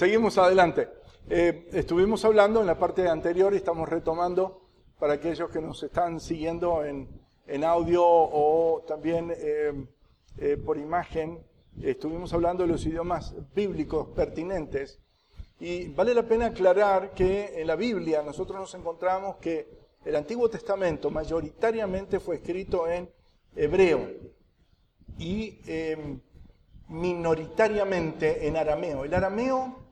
Seguimos adelante. Eh, estuvimos hablando en la parte anterior y estamos retomando para aquellos que nos están siguiendo en, audio o también eh, eh, por imagen. Estuvimos hablando de los idiomas bíblicos pertinentes y vale la pena aclarar que en la Biblia nosotros nos encontramos que el Antiguo Testamento mayoritariamente fue escrito en hebreo y minoritariamente en arameo. El arameo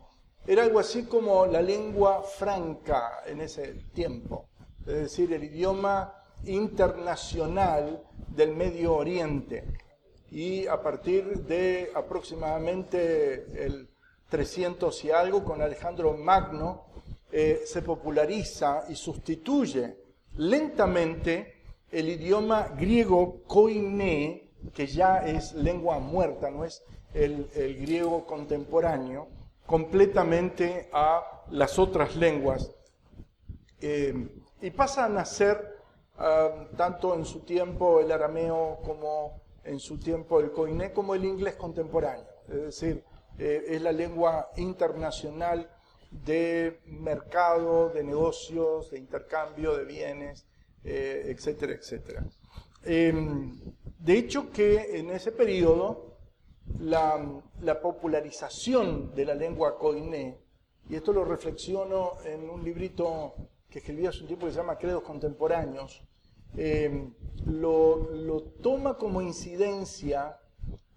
era algo así como la lengua franca en ese tiempo, es decir, el idioma internacional del Medio Oriente. Y a partir de aproximadamente el 300 y algo, con Alejandro Magno, eh, se populariza y sustituye lentamente el idioma griego koiné, que ya es lengua muerta, no es el griego contemporáneo, completamente a las otras lenguas eh, y pasa a nacer ah, tanto en su tiempo el arameo como en su tiempo el koiné como el inglés contemporáneo. Es decir, eh, es la lengua internacional de mercado, de negocios, de intercambio de bienes, eh, etcétera, etcétera. Em, de hecho que en ese periodo la, popularización de la lengua koiné, y esto lo reflexiono en un librito que escribí hace un tiempo que se llama Credos Contemporáneos, eh, lo, toma como incidencia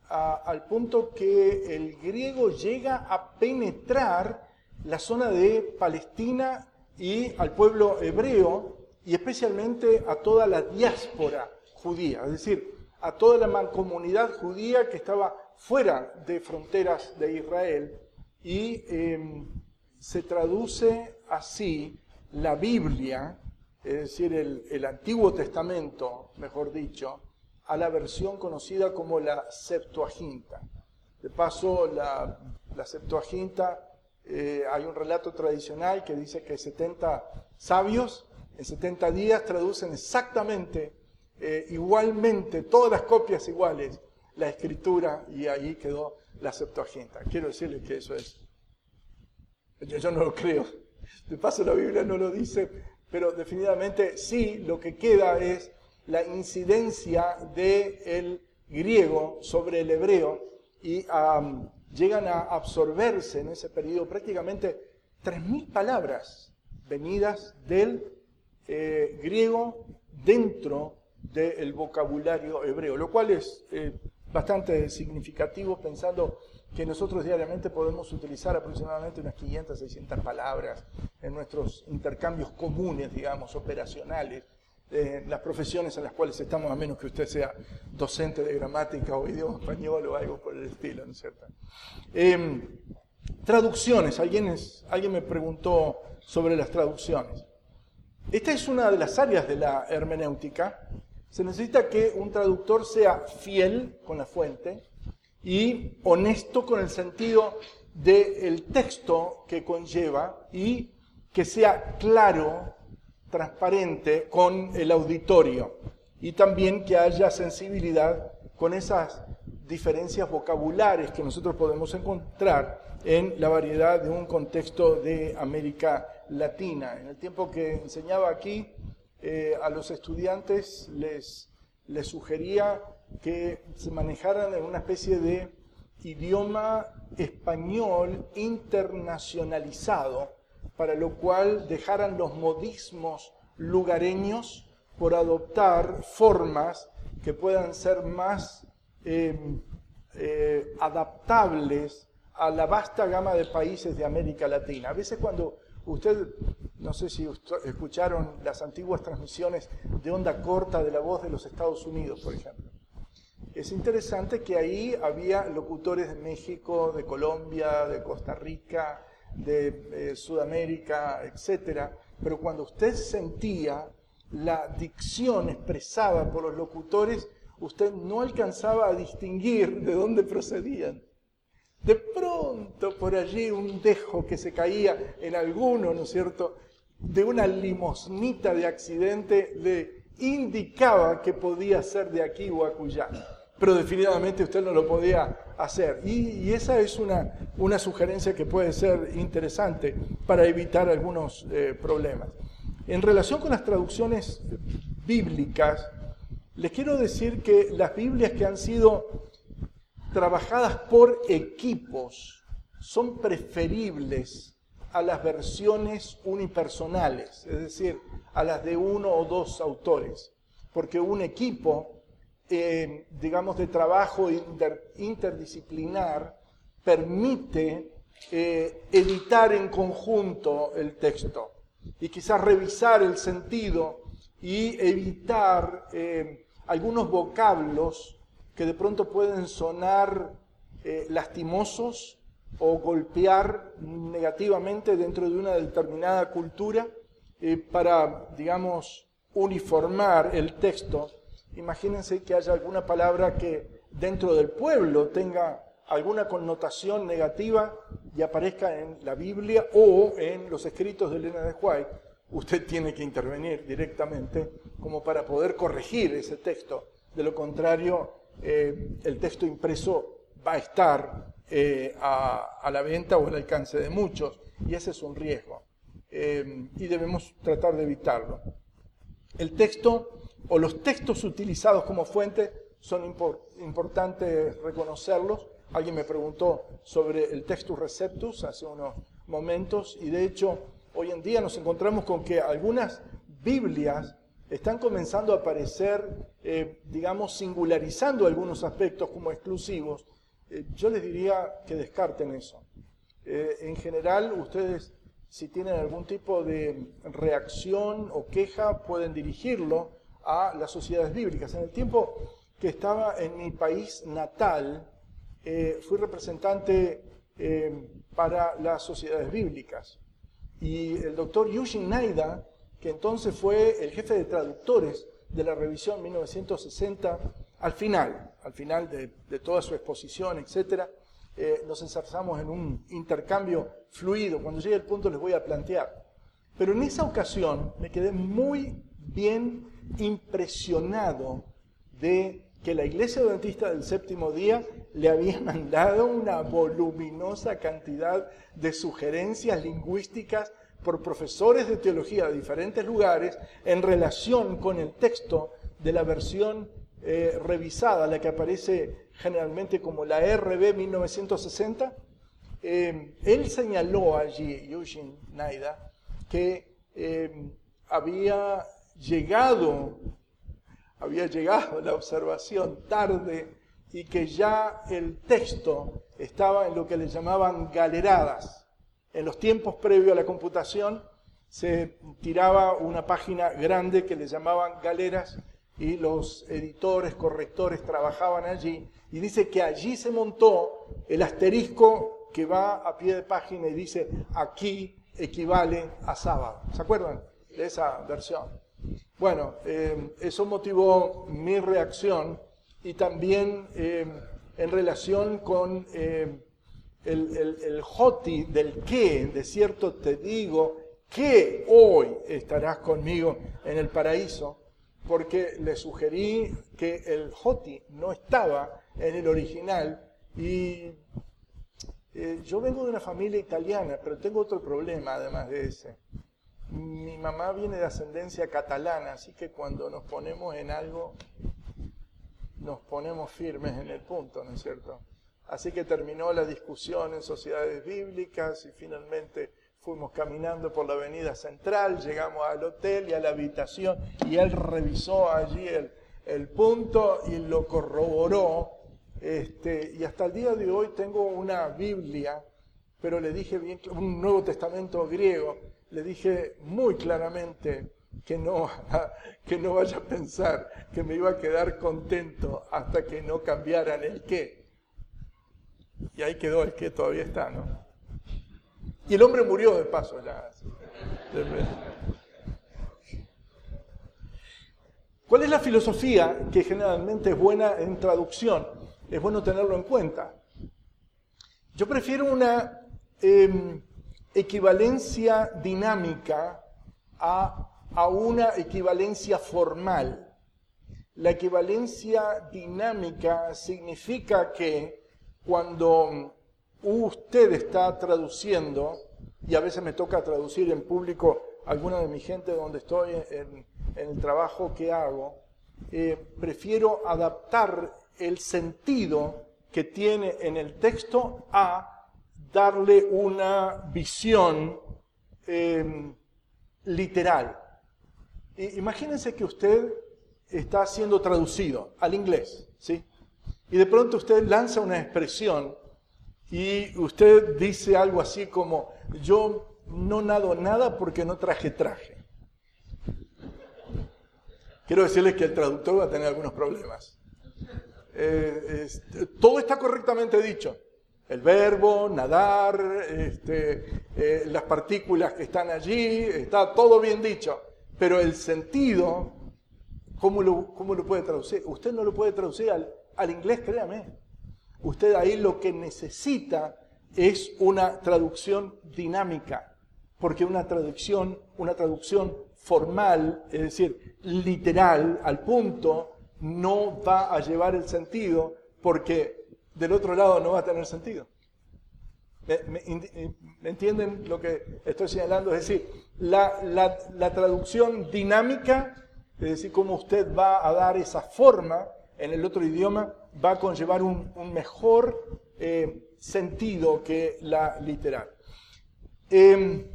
al punto que el griego llega a penetrar la zona de Palestina y al pueblo hebreo y especialmente a toda la diáspora judía, es decir, a toda la mancomunidad judía que estaba fuera de fronteras de Israel y em, se traduce así la Biblia, es decir, el, Antiguo Testamento, mejor dicho, a la versión conocida como la Septuaginta. De paso, la, Septuaginta, eh, hay un relato tradicional que dice que 70 sabios en 70 días traducen exactamente, eh, igualmente, todas las copias iguales la escritura y ahí quedó la Septuaginta. Quiero decirles que eso es, yo, no lo creo. De paso la Biblia no lo dice, pero definitivamente sí, lo que queda es la incidencia del griego sobre el hebreo y llegan a absorberse en ese periodo prácticamente 3.000 palabras venidas del eh, griego dentro del vocabulario hebreo, lo cual es eh, bastante significativo pensando que nosotros diariamente podemos utilizar aproximadamente unas 500, 600 palabras en nuestros intercambios comunes, digamos, operacionales, de las profesiones en las cuales estamos, a menos que usted sea docente de gramática o idioma español o algo por el estilo, ¿no es cierto? Em, traducciones, alguien, alguien me preguntó sobre las traducciones. Esta es una de las áreas de la hermenéutica se necesita que un traductor sea fiel con la fuente y honesto con el sentido del texto que conlleva y que sea claro, transparente con el auditorio y también que haya sensibilidad con esas diferencias vocabulares que nosotros podemos encontrar en la variedad de un contexto de América Latina. En el tiempo que enseñaba aquí, eh, a los estudiantes les, les sugería que se manejaran en una especie de idioma español internacionalizado, para lo cual dejaran los modismos lugareños por adoptar formas que puedan ser más em, eh, adaptables a la vasta gama de países de América Latina. A veces cuando usted no sé si escucharon las antiguas transmisiones de onda corta de la voz de los Estados Unidos, por ejemplo. Es interesante que ahí había locutores de México, de Colombia, de Costa Rica, de eh, Sudamérica, etc. Pero cuando usted sentía la dicción expresada por los locutores, usted no alcanzaba a distinguir de dónde procedían. De pronto por allí un dejo que se caía en alguno, ¿no es cierto?, de una limosnita de accidente le indicaba que podía ser de aquí o acullá. pero definitivamente usted no lo podía hacer. Y, esa es una, una, sugerencia que puede ser interesante para evitar algunos eh, problemas. En relación con las traducciones bíblicas, les quiero decir que las Biblias que han sido trabajadas por equipos son preferibles a las versiones unipersonales, es decir, a las de uno o dos autores, porque un equipo, eh, digamos, de trabajo interdisciplinar permite eh, editar en conjunto el texto y quizás revisar el sentido y evitar eh, algunos vocablos que de pronto pueden sonar lastimosos o golpear negativamente dentro de una determinada cultura eh, para, digamos, uniformar el texto. Imagínense que haya alguna palabra que dentro del pueblo tenga alguna connotación negativa y aparezca en la Biblia o en los escritos de Elena de White. Usted tiene que intervenir directamente como para poder corregir ese texto. De lo contrario, eh, el texto impreso va a estar eh, a, la venta o al alcance de muchos, y ese es un riesgo. Eh, y debemos tratar de evitarlo. El texto o los textos utilizados como fuente son importantes reconocerlos. Alguien me preguntó sobre el textus receptus hace unos momentos y de hecho hoy en día nos encontramos con que algunas Biblias están comenzando a aparecer, eh, digamos, singularizando algunos aspectos como exclusivos eh, yo les diría que descarten eso. Eh, en general, ustedes, si tienen algún tipo de reacción o queja, pueden dirigirlo a las sociedades bíblicas. En el tiempo que estaba en mi país natal, fui representante para las sociedades bíblicas. Y el doctor Yushin Naida, que entonces fue el jefe de traductores de la revisión 1960, al final, al final de, toda su exposición, etc., eh, nos enzarzamos en un intercambio fluido. Cuando llegue el punto les voy a plantear. Pero en esa ocasión me quedé muy bien impresionado de que la iglesia adventista del séptimo día le había mandado una voluminosa cantidad de sugerencias lingüísticas por profesores de teología de diferentes lugares en relación con el texto de la versión eh, revisada, la que aparece generalmente como la RB 1960, eh, él señaló allí, Eugene Naida, que eh, había llegado, había llegado la observación tarde y que ya el texto estaba en lo que le llamaban galeradas. En los tiempos previos a la computación se tiraba una página grande que le llamaban galeras y los editores, correctores trabajaban allí, y dice que allí se montó el asterisco que va a pie de página y dice aquí equivale a sábado. ¿Se acuerdan de esa versión? Bueno, eh, eso motivó mi reacción y también eh, en relación con eh, el, el, joti del que, de cierto te digo, que hoy estarás conmigo en el paraíso porque le sugerí que el Joti no estaba en el original y eh, yo vengo de una familia italiana, pero tengo otro problema además de ese. Mi mamá viene de ascendencia catalana, así que cuando nos ponemos en algo, nos ponemos firmes en el punto, ¿no es cierto? Así que terminó la discusión en sociedades bíblicas y finalmente Fuimos caminando por la avenida central, llegamos al hotel y a la habitación y él revisó allí el, punto y lo corroboró. Este, y hasta el día de hoy tengo una Biblia, pero le dije bien, un Nuevo Testamento griego, le dije muy claramente que no, que no vaya a pensar que me iba a quedar contento hasta que no cambiaran el qué. Y ahí quedó el qué, todavía está, ¿no? Y el hombre murió de paso ya. ¿Cuál es la filosofía que generalmente es buena en traducción? Es bueno tenerlo en cuenta. Yo prefiero una em, equivalencia dinámica a, a una equivalencia formal. La equivalencia dinámica significa que cuando usted está traduciendo, y a veces me toca traducir en público alguna de mi gente donde estoy en, el trabajo que hago, eh, prefiero adaptar el sentido que tiene en el texto a darle una visión eh, literal. imagínense que usted está siendo traducido al inglés, ¿sí? Y de pronto usted lanza una expresión y usted dice algo así como, yo no nado nada porque no traje traje. Quiero decirles que el traductor va a tener algunos problemas. Eh, todo está correctamente dicho. El verbo, nadar, este, eh, las partículas que están allí, está todo bien dicho. Pero el sentido, ¿cómo lo, cómo lo puede traducir? Usted no lo puede traducir al, al inglés, créame. Usted ahí lo que necesita es una traducción dinámica, porque una traducción, una traducción formal, es decir, literal, al punto, no va a llevar el sentido porque del otro lado no va a tener sentido. ¿Me, entienden lo que estoy señalando? Es decir, la, traducción dinámica, es decir, cómo usted va a dar esa forma en el otro idioma, va a conllevar un, mejor eh, sentido que la literal. Em,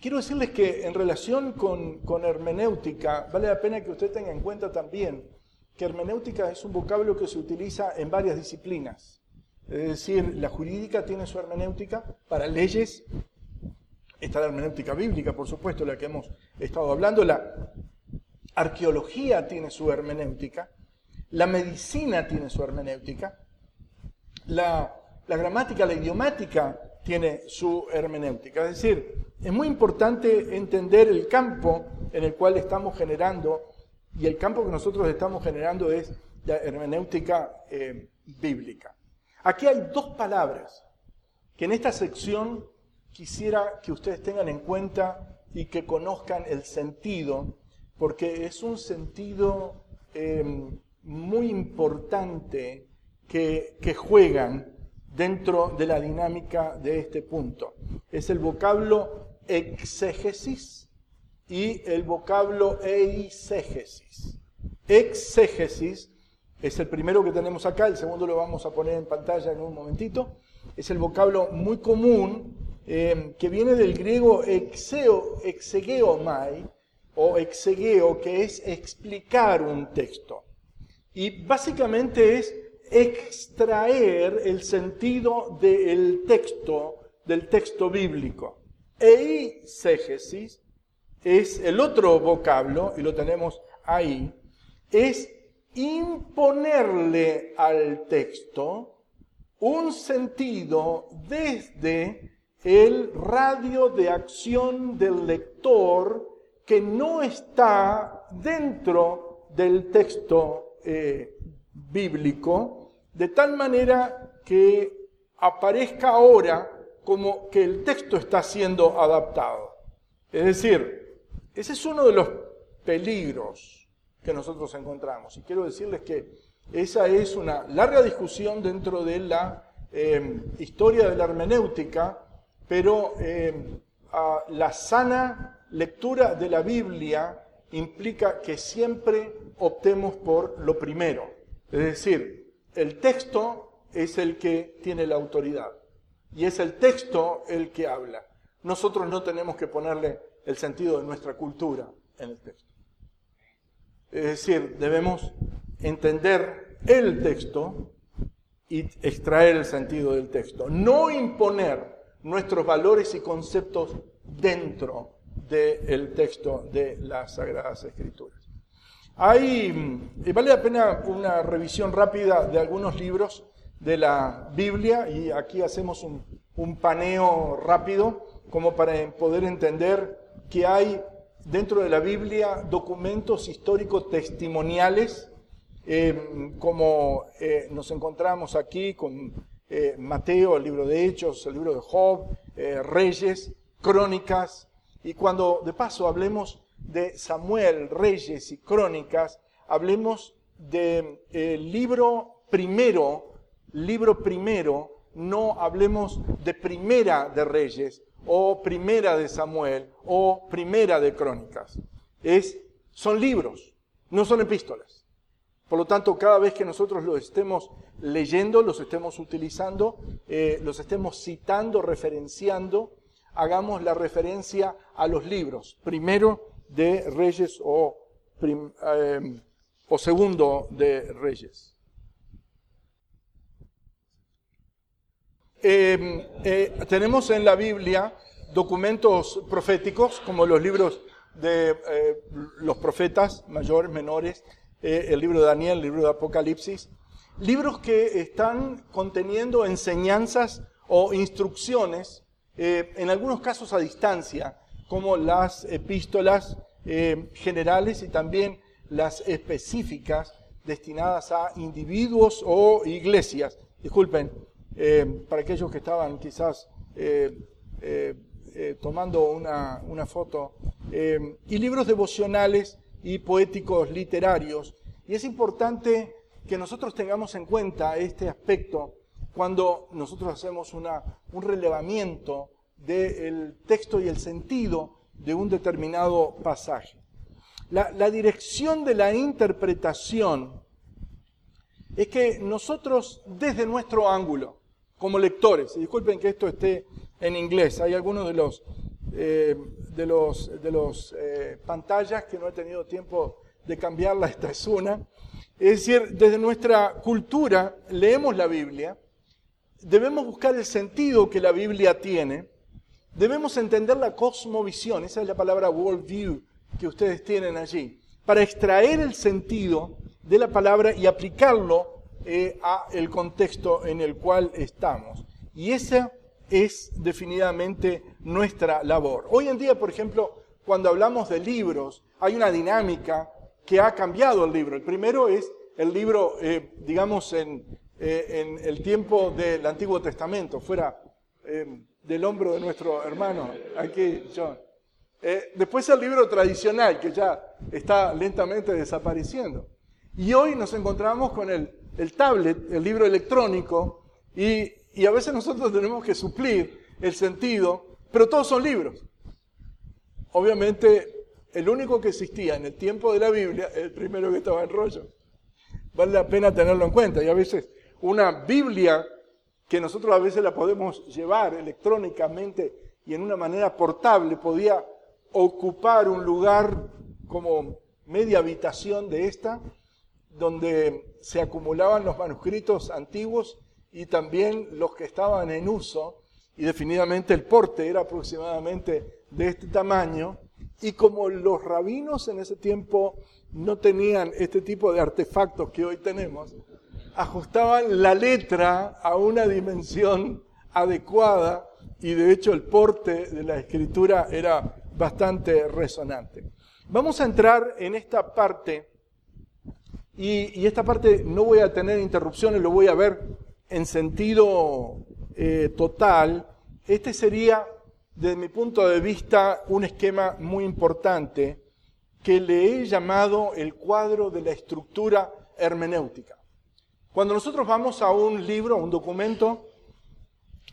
quiero decirles que en relación con, con hermenéutica, vale la pena que usted tenga en cuenta también que hermenéutica es un vocablo que se utiliza en varias disciplinas. Es decir, la jurídica tiene su hermenéutica para leyes, está la hermenéutica bíblica, por supuesto, la que hemos estado hablando, la arqueología tiene su hermenéutica, la medicina tiene su hermenéutica, la, la gramática, la idiomática tiene su hermenéutica. Es decir, es muy importante entender el campo en el cual estamos generando y el campo que nosotros estamos generando es la hermenéutica eh, bíblica. Aquí hay dos palabras que en esta sección quisiera que ustedes tengan en cuenta y que conozcan el sentido, porque es un sentido em, muy importante que, juegan dentro de la dinámica de este punto. Es el vocablo exégesis y el vocablo eisegesis. Exégesis es el primero que tenemos acá, el segundo lo vamos a poner en pantalla en un momentito. Es el vocablo muy común eh, que viene del griego exeo, exegeomai o exegeo, que es explicar un texto. Y básicamente es extraer el sentido del texto, del texto bíblico. Eisegesis es el otro vocablo, y lo tenemos ahí, es imponerle al texto un sentido desde el radio de acción del lector que no está dentro del texto eh, bíblico, de tal manera que aparezca ahora como que el texto está siendo adaptado. Es decir, ese es uno de los peligros que nosotros encontramos. Y quiero decirles que esa es una larga discusión dentro de la eh, historia de la hermenéutica, pero eh, la sana lectura de la Biblia implica que siempre optemos por lo primero. Es decir, el texto es el que tiene la autoridad y es el texto el que habla. Nosotros no tenemos que ponerle el sentido de nuestra cultura en el texto. Es decir, debemos entender el texto y extraer el sentido del texto, no imponer nuestros valores y conceptos dentro del texto de las Sagradas Escrituras. Hay, y vale la pena una revisión rápida de algunos libros de la Biblia y aquí hacemos un, un paneo rápido como para poder entender que hay dentro de la Biblia documentos históricos testimoniales, eh, como eh, nos encontramos aquí con eh, Mateo, el libro de Hechos, el libro de Job, Reyes, Crónicas, y cuando de paso hablemos de Samuel, Reyes y Crónicas, hablemos del libro primero, libro primero, no hablemos de primera de Reyes o primera de Samuel o primera de Crónicas. Es, son libros, no son epístolas. Por lo tanto, cada vez que nosotros los estemos leyendo, los estemos utilizando, eh, los estemos citando, referenciando, hagamos la referencia a los libros, primero de Reyes o, eh, o segundo de Reyes. Em, eh, tenemos en la Biblia documentos proféticos, como los libros de eh, los profetas mayores, menores, eh, el libro de Daniel, el libro de Apocalipsis, libros que están conteniendo enseñanzas o instrucciones, en algunos casos a distancia, como las epístolas generales y también las específicas destinadas a individuos o iglesias. Disculpen, eh, para aquellos que estaban quizás eh, eh, tomando una, una foto, y libros devocionales y poéticos literarios. Y es importante que nosotros tengamos en cuenta este aspecto cuando nosotros hacemos un relevamiento del texto y el sentido de un determinado pasaje. La, dirección de la interpretación es que nosotros desde nuestro ángulo, como lectores. Disculpen que esto esté en inglés. Hay algunos de los, eh, de los, de los eh, pantallas que no he tenido tiempo de cambiarla. Esta es una. Es decir, desde nuestra cultura leemos la Biblia, debemos buscar el sentido que la Biblia tiene, debemos entender la cosmovisión, esa es la palabra worldview que ustedes tienen allí, para extraer el sentido de la palabra y aplicarlo eh, a el contexto en el cual estamos. Y esa es definitivamente nuestra labor. Hoy en día, por ejemplo, cuando hablamos de libros, hay una dinámica que ha cambiado el libro. El primero es el libro, eh, digamos, en, eh, en, el tiempo del Antiguo Testamento, fuera del hombro de nuestro hermano, aquí, John. después el libro tradicional, que ya está lentamente desapareciendo. Y hoy nos encontramos con el el tablet, el libro electrónico, y, a veces nosotros tenemos que suplir el sentido, pero todos son libros. Obviamente, el único que existía en el tiempo de la Biblia el primero que estaba en rollo. Vale la pena tenerlo en cuenta. Y a veces una Biblia que nosotros a veces la podemos llevar electrónicamente y en una manera portable podía ocupar un lugar como media habitación de esta, donde se acumulaban los manuscritos antiguos y también los que estaban en uso, y definitivamente el porte era aproximadamente de este tamaño, y como los rabinos en ese tiempo no tenían este tipo de artefactos que hoy tenemos, ajustaban la letra a una dimensión adecuada y de hecho el porte de la escritura era bastante resonante. Vamos a entrar en esta parte y, esta parte no voy a tener interrupciones, lo voy a ver en sentido eh, total. Este sería, desde mi punto de vista, un esquema muy importante que le he llamado el cuadro de la estructura hermenéutica. Cuando nosotros vamos a un libro, a un documento,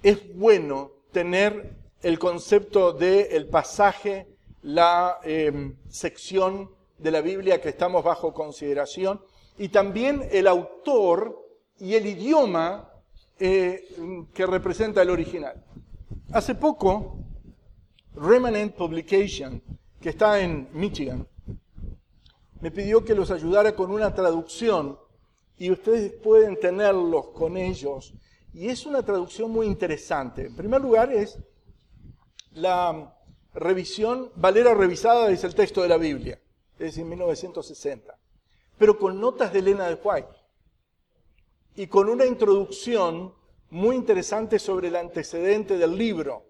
es bueno tener el concepto del pasaje, la eh, sección de la Biblia que estamos bajo consideración, y también el autor y el idioma eh, que representa el original. Hace poco, Remanent Publication, que está en Michigan, me pidió que los ayudara con una traducción y ustedes pueden tenerlos con ellos. Y es una traducción muy interesante. En primer lugar es la revisión, Valera revisada, dice el texto de la Biblia, es decir, 1960 pero con notas de Elena de White y con una introducción muy interesante sobre el antecedente del libro.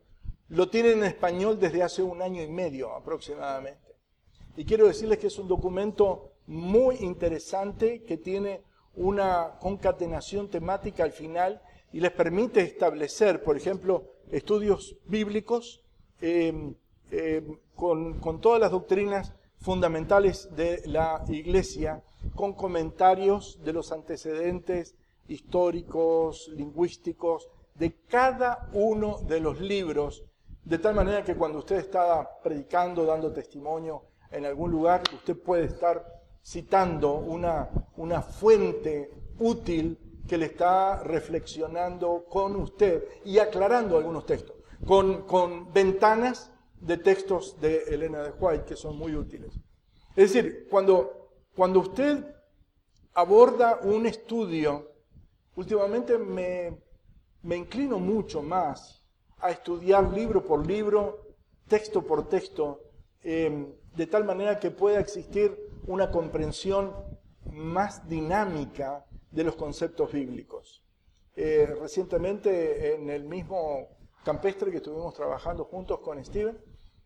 Lo tienen en español desde hace un año y medio aproximadamente. Y quiero decirles que es un documento muy interesante que tiene una concatenación temática al final y les permite establecer, por ejemplo, estudios bíblicos eh, eh, con, con todas las doctrinas fundamentales de la iglesia con comentarios de los antecedentes históricos, lingüísticos, de cada uno de los libros, de tal manera que cuando usted está predicando, dando testimonio en algún lugar, usted puede estar citando una, una fuente útil que le está reflexionando con usted y aclarando algunos textos, con, con ventanas de textos de Elena de White que son muy útiles. Es decir, cuando, cuando usted aborda un estudio, últimamente me, me inclino mucho más a estudiar libro por libro, texto por texto, em, de tal manera que pueda existir una comprensión más dinámica de los conceptos bíblicos. Eh, recientemente en el mismo campestre que estuvimos trabajando juntos con Steven,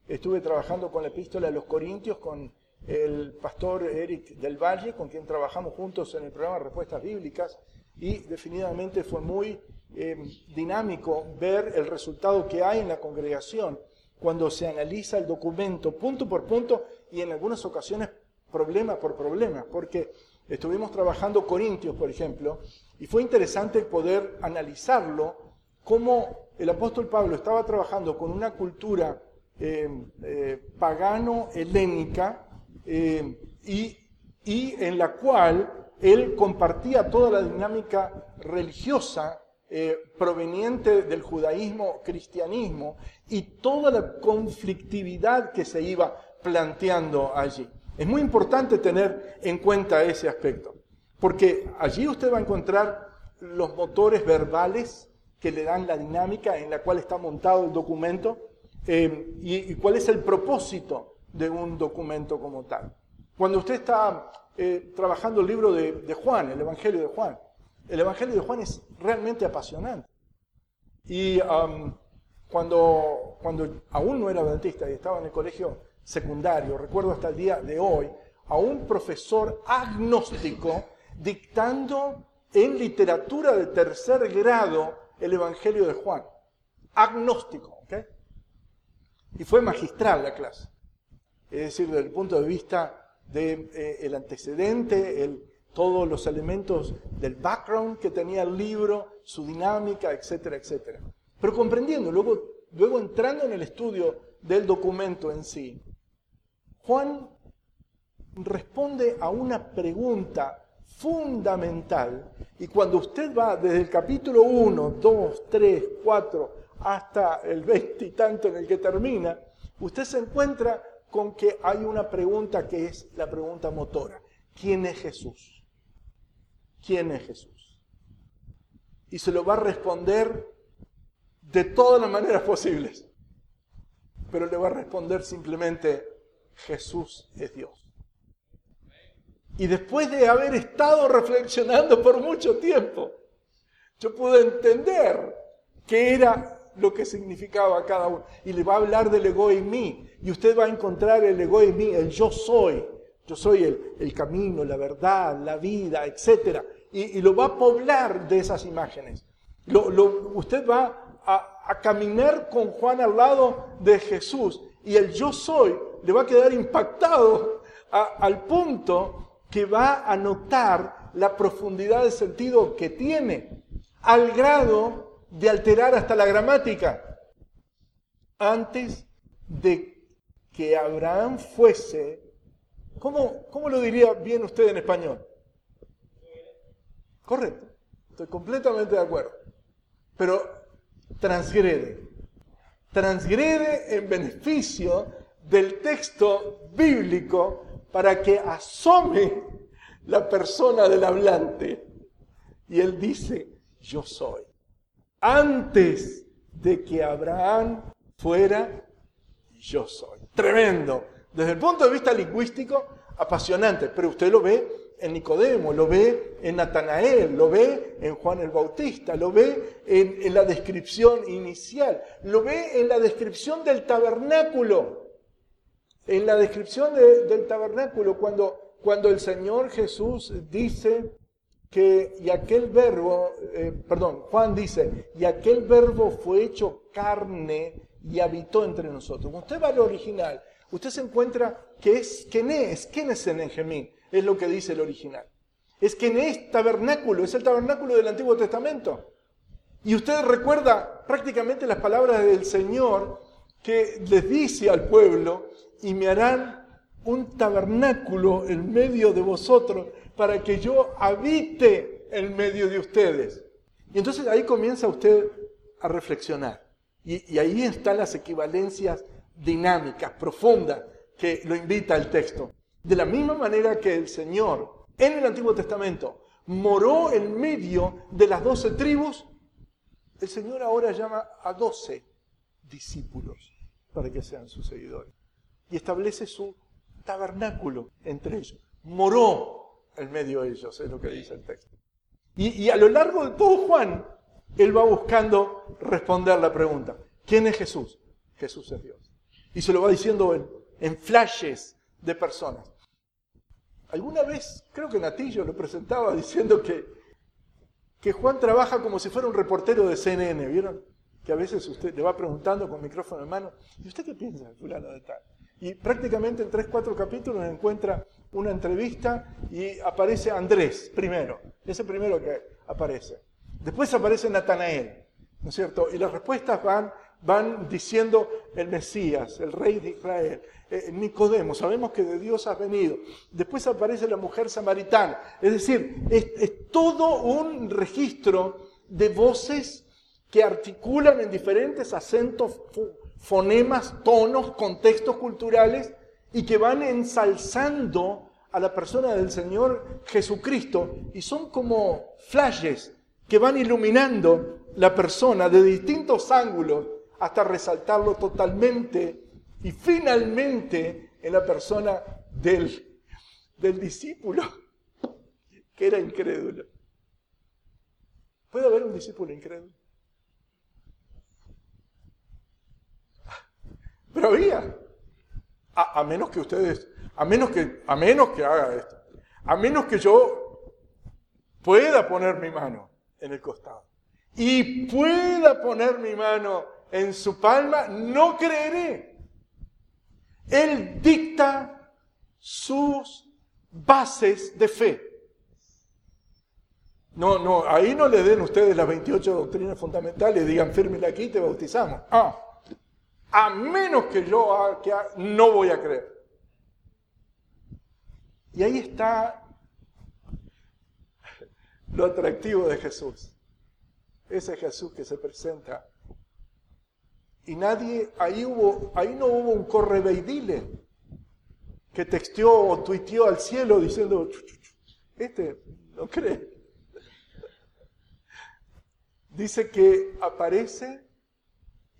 estuve trabajando con la epístola a los Corintios con el pastor Eric del Valle, con quien trabajamos juntos en el programa Respuestas Bíblicas, y definitivamente fue muy eh, dinámico ver el resultado que hay en la congregación cuando se analiza el documento punto por punto y en algunas ocasiones problema por problema, porque estuvimos trabajando Corintios, por ejemplo, y fue interesante poder analizarlo, cómo el apóstol Pablo estaba trabajando con una cultura eh, eh, pagano-helénica y, y en la cual él compartía toda la dinámica religiosa eh, proveniente del judaísmo, cristianismo y toda la conflictividad que se iba planteando allí. Es muy importante tener en cuenta ese aspecto, porque allí usted va a encontrar los motores verbales que le dan la dinámica en la cual está montado el documento eh, y, cuál es el propósito de un documento como tal. Cuando usted está eh, trabajando el libro de Juan, el Evangelio de Juan, el Evangelio de Juan es realmente apasionante. Y cuando, cuando aún no era adventista y estaba en el colegio secundario, recuerdo hasta el día de hoy, a un profesor agnóstico dictando en literatura de tercer grado el Evangelio de Juan. Agnóstico, ¿ok? Y fue magistral la clase. Es decir, desde el punto de vista del de, eh, antecedente, el, todos los elementos del background que tenía el libro, su dinámica, etcétera, etcétera. Pero comprendiendo, luego, luego entrando en el estudio del documento en sí, Juan responde a una pregunta fundamental y cuando usted va desde el capítulo 1, 2, 3, 4 hasta el 20 y tanto en el que termina, usted se encuentra con que hay una pregunta que es la pregunta motora. ¿Quién es Jesús? quién es Jesús. Y se lo va a responder de todas las maneras posibles. Pero le va a responder simplemente, Jesús es Dios. Y después de haber estado reflexionando por mucho tiempo, yo pude entender qué era lo que significaba cada uno. Y le va a hablar del ego en mí. Y usted va a encontrar el ego en mí, el yo soy. Yo soy el, el camino, la verdad, la vida, etc y, lo va a poblar de esas imágenes. usted va a, caminar con Juan al lado de Jesús y el yo soy le va a quedar impactado al punto que va a notar la profundidad de sentido que tiene, al grado de alterar hasta la gramática. Antes de que Abraham fuese, ¿cómo, cómo lo diría bien usted en español? Correcto, estoy completamente de acuerdo. Pero transgrede, transgrede en beneficio del texto bíblico para que asome la persona del hablante. Y él dice, yo soy. Antes de que Abraham fuera, yo soy. Tremendo. Desde el punto de vista lingüístico, apasionante, pero usted lo ve en Nicodemo, lo ve en Natanael, lo ve en Juan el Bautista, lo ve en, la descripción inicial, lo ve en la descripción del tabernáculo, en la descripción del tabernáculo, cuando, cuando el Señor Jesús dice que, y aquel verbo, eh, perdón, Juan dice, y aquel verbo fue hecho carne y habitó entre nosotros. Usted va al original, usted se encuentra que es, ¿quién es? ¿Quién es el Enjemín? Es lo que dice el original. Es que en este tabernáculo, es el tabernáculo del Antiguo Testamento. Y usted recuerda prácticamente las palabras del Señor que les dice al pueblo, y me harán un tabernáculo en medio de vosotros para que yo habite en medio de ustedes. Y entonces ahí comienza usted a reflexionar. Y, y ahí están las equivalencias dinámicas, profundas, que lo invita el texto. De la misma manera que el Señor en el Antiguo Testamento moró en medio de las doce tribus, el Señor ahora llama a doce discípulos para que sean sus seguidores. Y establece su tabernáculo entre ellos. Moró en medio de ellos, es lo que dice el texto. Y, a lo largo de todo Juan, él va buscando responder la pregunta, ¿quién es Jesús? Jesús es Dios. Y se lo va diciendo en, en flashes de personas. Alguna vez, creo que Natillo lo presentaba diciendo que, que Juan trabaja como si fuera un reportero de CNN, ¿vieron? Que a veces usted le va preguntando con micrófono en mano, ¿y usted qué piensa, fulano de tal? Y prácticamente en tres, cuatro capítulos encuentra una entrevista y aparece Andrés primero, ese primero que aparece. Después aparece Natanael, ¿no es cierto? Y las respuestas van, van diciendo el Mesías, el rey de Israel. Eh, Nicodemo, sabemos que de Dios has venido. Después aparece la mujer samaritana. Es decir, es, todo un registro de voces que articulan en diferentes acentos, fonemas, tonos, contextos culturales y que van ensalzando a la persona del Señor Jesucristo y son como flashes que van iluminando la persona de distintos ángulos hasta resaltarlo totalmente y finalmente en la persona del, del discípulo, que era incrédulo. ¿Puede haber un discípulo incrédulo? Pero había. A, menos que ustedes, a menos que, a menos que haga esto, a menos que yo pueda poner mi mano en el costado y pueda poner mi mano en su palma, no creeré. Él dicta sus bases de fe. No, no, ahí no le den ustedes las 28 doctrinas fundamentales digan, fírmela aquí y te bautizamos. Ah, a menos que yo haga, no voy a creer. Y ahí está lo atractivo de Jesús. Ese Jesús que se presenta y nadie, ahí, hubo, ahí no hubo un correveidile que texteó o tuiteó al cielo diciendo, este no cree. Dice que aparece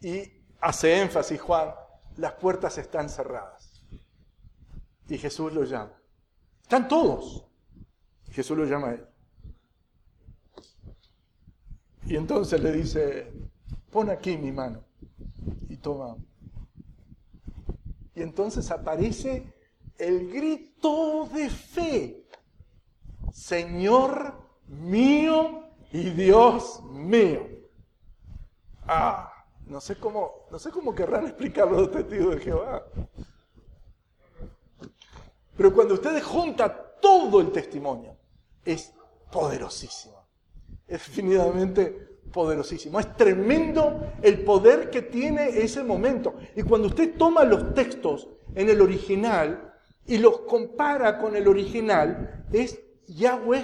y hace énfasis Juan, las puertas están cerradas. Y Jesús lo llama. Están todos. Jesús lo llama a él. Y entonces le dice, pon aquí mi mano Y entonces aparece el grito de fe. Señor mío y Dios mío. Ah, no sé cómo, no sé cómo querrán explicarlo los testigos de Jehová. Pero cuando ustedes juntan todo el testimonio, es poderosísimo. Es definitivamente poderosísimo. Es tremendo el poder que tiene ese momento. Y cuando usted toma los textos en el original y los compara con el original, es Yahweh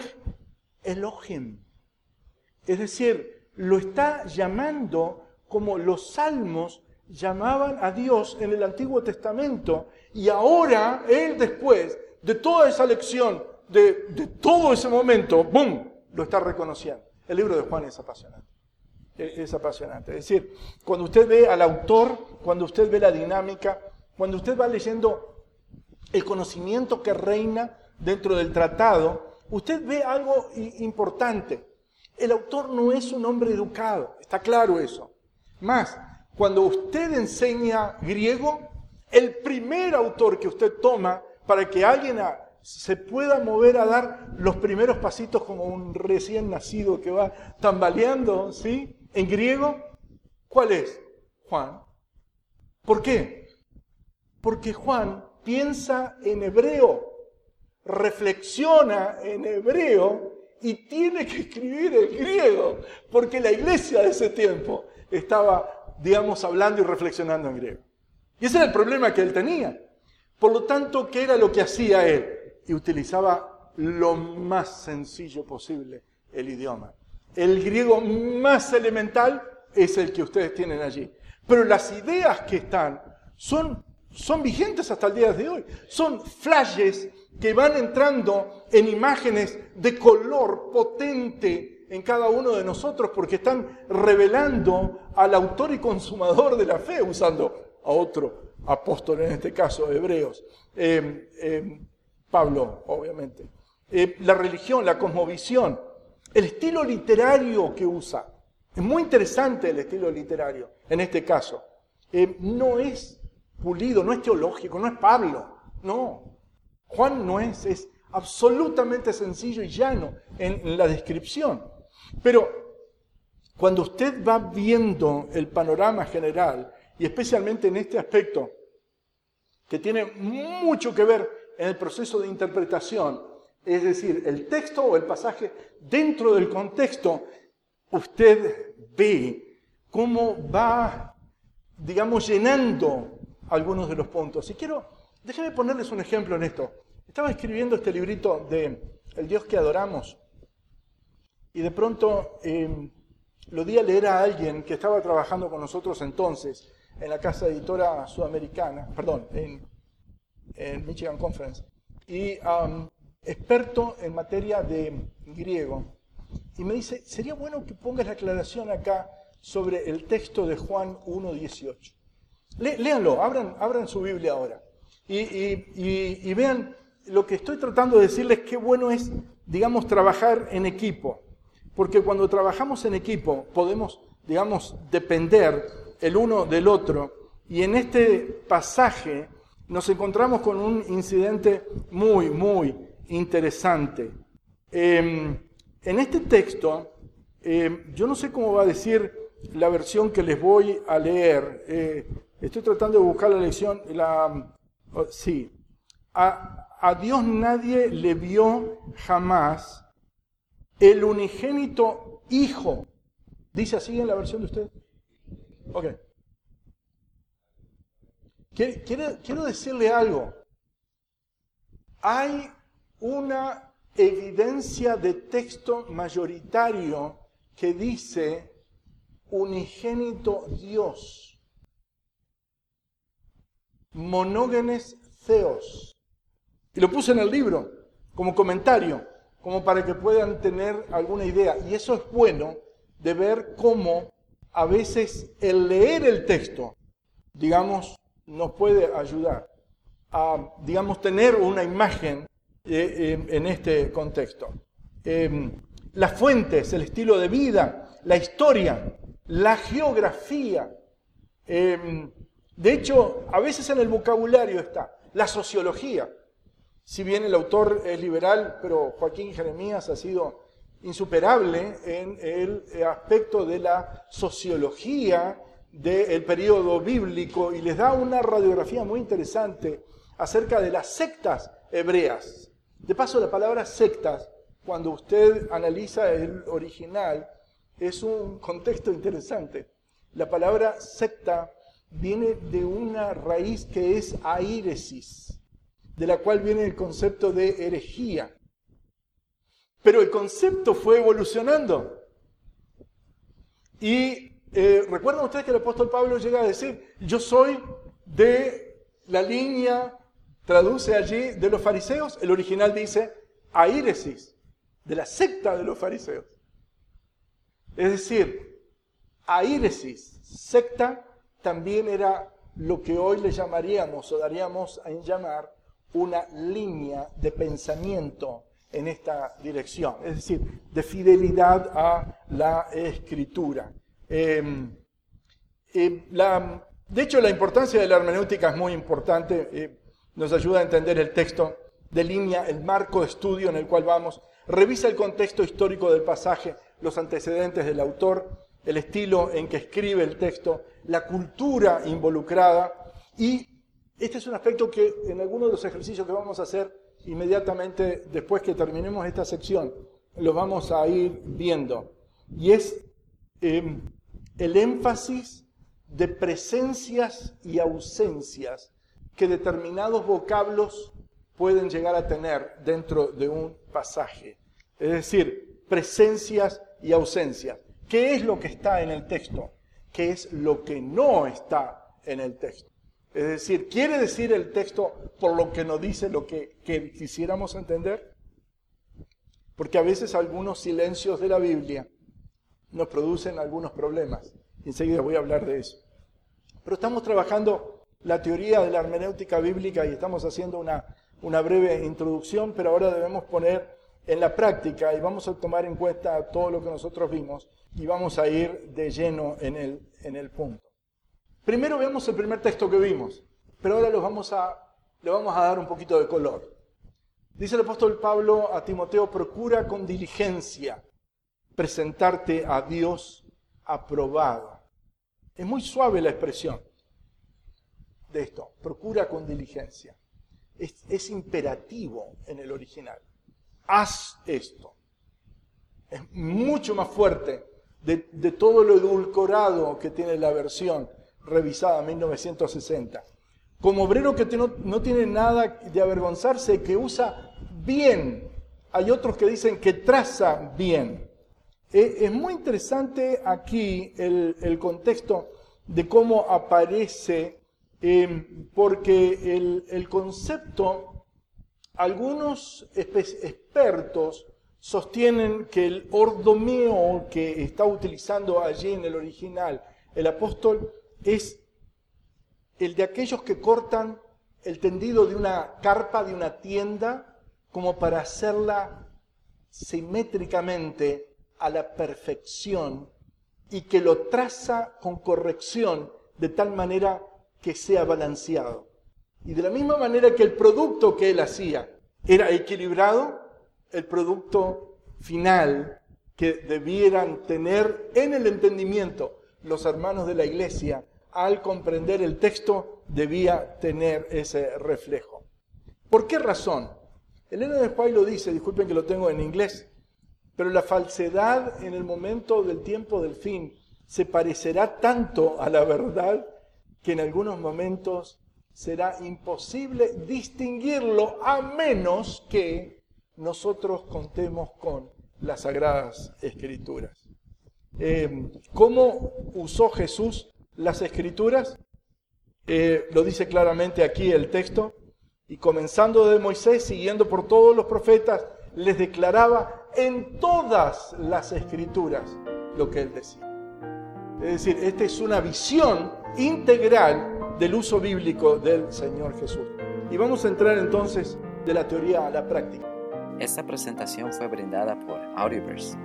Elohim. Es decir, lo está llamando como los salmos llamaban a Dios en el Antiguo Testamento. Y ahora, él después de toda esa lección, de, de todo ese momento, ¡boom!, lo está reconociendo. El libro de Juan es apasionante. Es apasionante. Es decir, cuando usted ve al autor, cuando usted ve la dinámica, cuando usted va leyendo el conocimiento que reina dentro del tratado, usted ve algo importante. El autor no es un hombre educado, está claro eso. Más, cuando usted enseña griego, el primer autor que usted toma para que alguien se pueda mover a dar los primeros pasitos como un recién nacido que va tambaleando, ¿sí? En griego, ¿cuál es? Juan. ¿Por qué? Porque Juan piensa en hebreo. reflexiona en hebreo y tiene que escribir en griego, porque la iglesia de ese tiempo estaba, digamos, hablando y reflexionando en griego. Y ese era el problema que él tenía. Por lo tanto, ¿qué era lo que hacía él? Y utilizaba lo más sencillo posible el idioma. El griego más elemental es el que ustedes tienen allí. Pero las ideas que están son, son vigentes hasta el día de hoy. Son flashes que van entrando en imágenes de color potente en cada uno de nosotros porque están revelando al autor y consumador de la fe, usando a otro apóstol, en este caso, hebreos. Eh, eh, Pablo, obviamente. Eh, la religión, la cosmovisión, el estilo literario que usa. Es muy interesante el estilo literario en este caso. no es pulido, no es teológico, no es Pablo, no. Juan no es, es absolutamente sencillo y llano en, la descripción. Pero cuando usted va viendo el panorama general, y especialmente en este aspecto, que tiene mucho que ver en el proceso de interpretación, es decir, el texto o el pasaje dentro del contexto, usted ve cómo va, digamos, llenando algunos de los puntos. Y quiero, déjenme ponerles un ejemplo en esto. Estaba escribiendo este librito de El Dios que adoramos y de pronto eh, lo di a leer a alguien que estaba trabajando con nosotros entonces en la casa editora sudamericana, perdón, en, Michigan Conference, y experto en materia de griego. Y me dice, sería bueno que pongas la aclaración acá sobre el texto de Juan 1.18. léanlo, abran, abran su Biblia ahora y, y vean lo que estoy tratando de decirles qué bueno es, digamos, trabajar en equipo. Porque cuando trabajamos en equipo podemos, digamos, depender el uno del otro. Y en este pasaje nos encontramos con un incidente muy, muy interesante. Em, en este texto, em, yo no sé cómo va a decir la versión que les voy a leer. Eh, estoy tratando de buscar la lección, sí, a, Dios nadie le vio jamás el unigénito Hijo. ¿Dice así en la versión de usted? Ok. Quiero decirle algo. Hay una evidencia de texto mayoritario que dice unigénito Dios. Monógenes Theos. Y lo puse en el libro como comentario, como para que puedan tener alguna idea. Y eso es bueno de ver cómo a veces el leer el texto, digamos, nos puede ayudar a, digamos, tener una imagen eh, eh, en este contexto. Em, las fuentes, el estilo de vida, la historia, la geografía. Em, de hecho, a veces en el vocabulario está la sociología. Si bien el autor es liberal, pero Joaquín Jeremías ha sido insuperable en el aspecto de la sociología del periodo bíblico y les da una radiografía muy interesante acerca de las sectas hebreas. De paso, la palabra sectas, cuando usted analiza el original, es un contexto interesante. La palabra secta viene de una raíz que es airesis de la cual viene el concepto de herejía. Pero el concepto fue evolucionando. Y eh, recuerdan ustedes que el apóstol Pablo llega a decir, yo soy de la línea, traduce allí, de los fariseos. El original dice, airesis, de la secta de los fariseos. Es decir, airesis, secta, también era lo que hoy le llamaríamos o daríamos a llamar una línea de pensamiento en esta dirección, es decir, de fidelidad a la escritura. Em, em, de hecho, la importancia de la hermenéutica es muy importante, eh, nos ayuda a entender el texto, delinea el marco de estudio en el cual vamos, revisa el contexto histórico del pasaje, los antecedentes del autor, el estilo en que escribe el texto, la cultura involucrada y este es un aspecto que en algunos de los ejercicios que vamos a hacer inmediatamente después que terminemos esta sección, lo vamos a ir viendo. Y es em, el énfasis de presencias y ausencias que determinados vocablos pueden llegar a tener dentro de un pasaje. Es decir, presencias y ausencias. ¿Qué es lo que está en el texto? ¿Qué es lo que no está en el texto? Es decir, ¿quiere decir el texto por lo que nos dice lo que, quisiéramos entender? Porque a veces algunos silencios de la Biblia nos producen algunos problemas. Enseguida voy a hablar de eso. Pero estamos trabajando la teoría de la hermenéutica bíblica y estamos haciendo una, una breve introducción, pero ahora debemos poner en la práctica y vamos a tomar en cuenta todo lo que nosotros vimos y vamos a ir de lleno en el, en el punto. Primero vemos el primer texto que vimos, pero ahora los vamos a, le vamos a dar un poquito de color. Dice el apóstol Pablo a Timoteo, procura con diligencia presentarte a Dios aprobado. Es muy suave la expresión de esto, procura con diligencia. Es, imperativo en el original. Haz esto. Es mucho más fuerte de, de todo lo edulcorado que tiene la versión revisada, 1960. Como obrero que no, tiene nada de avergonzarse, que usa bien. Hay otros que dicen que traza bien. Eh, es muy interesante aquí el, contexto de cómo aparece, eh, porque el, el, concepto, algunos expertos sostienen que el ordomeo que está utilizando allí en el original el apóstol es el de aquellos que cortan el tendido de una carpa, de una tienda, como para hacerla simétricamente a la perfección y que lo traza con corrección de tal manera que sea balanceado. Y de la misma manera que el producto que él hacía era equilibrado, el producto final que debieran tener en el entendimiento los hermanos de la iglesia al comprender el texto debía tener ese reflejo. ¿Por qué razón? Elena de lo dice, disculpen que lo tengo en inglés, pero la falsedad en el momento del tiempo del fin se parecerá tanto a la verdad que en algunos momentos será imposible distinguirlo a menos que nosotros contemos con las sagradas escrituras. Eh, ¿Cómo usó Jesús las escrituras, eh, lo dice claramente aquí el texto, y comenzando de Moisés, siguiendo por todos los profetas, les declaraba en todas las escrituras lo que él decía. Es decir, esta es una visión integral del uso bíblico del Señor Jesús. Y vamos a entrar entonces de la teoría a la práctica. Esta presentación fue brindada por Audioverse,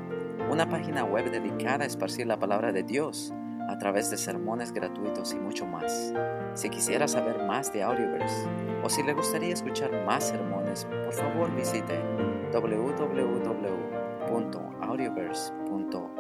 una página web dedicada a esparcir la palabra de Dios a través de sermones gratuitos y mucho más. Si quisiera saber más de Audioverse o si le gustaría escuchar más sermones, por favor visite www.audioverse.org.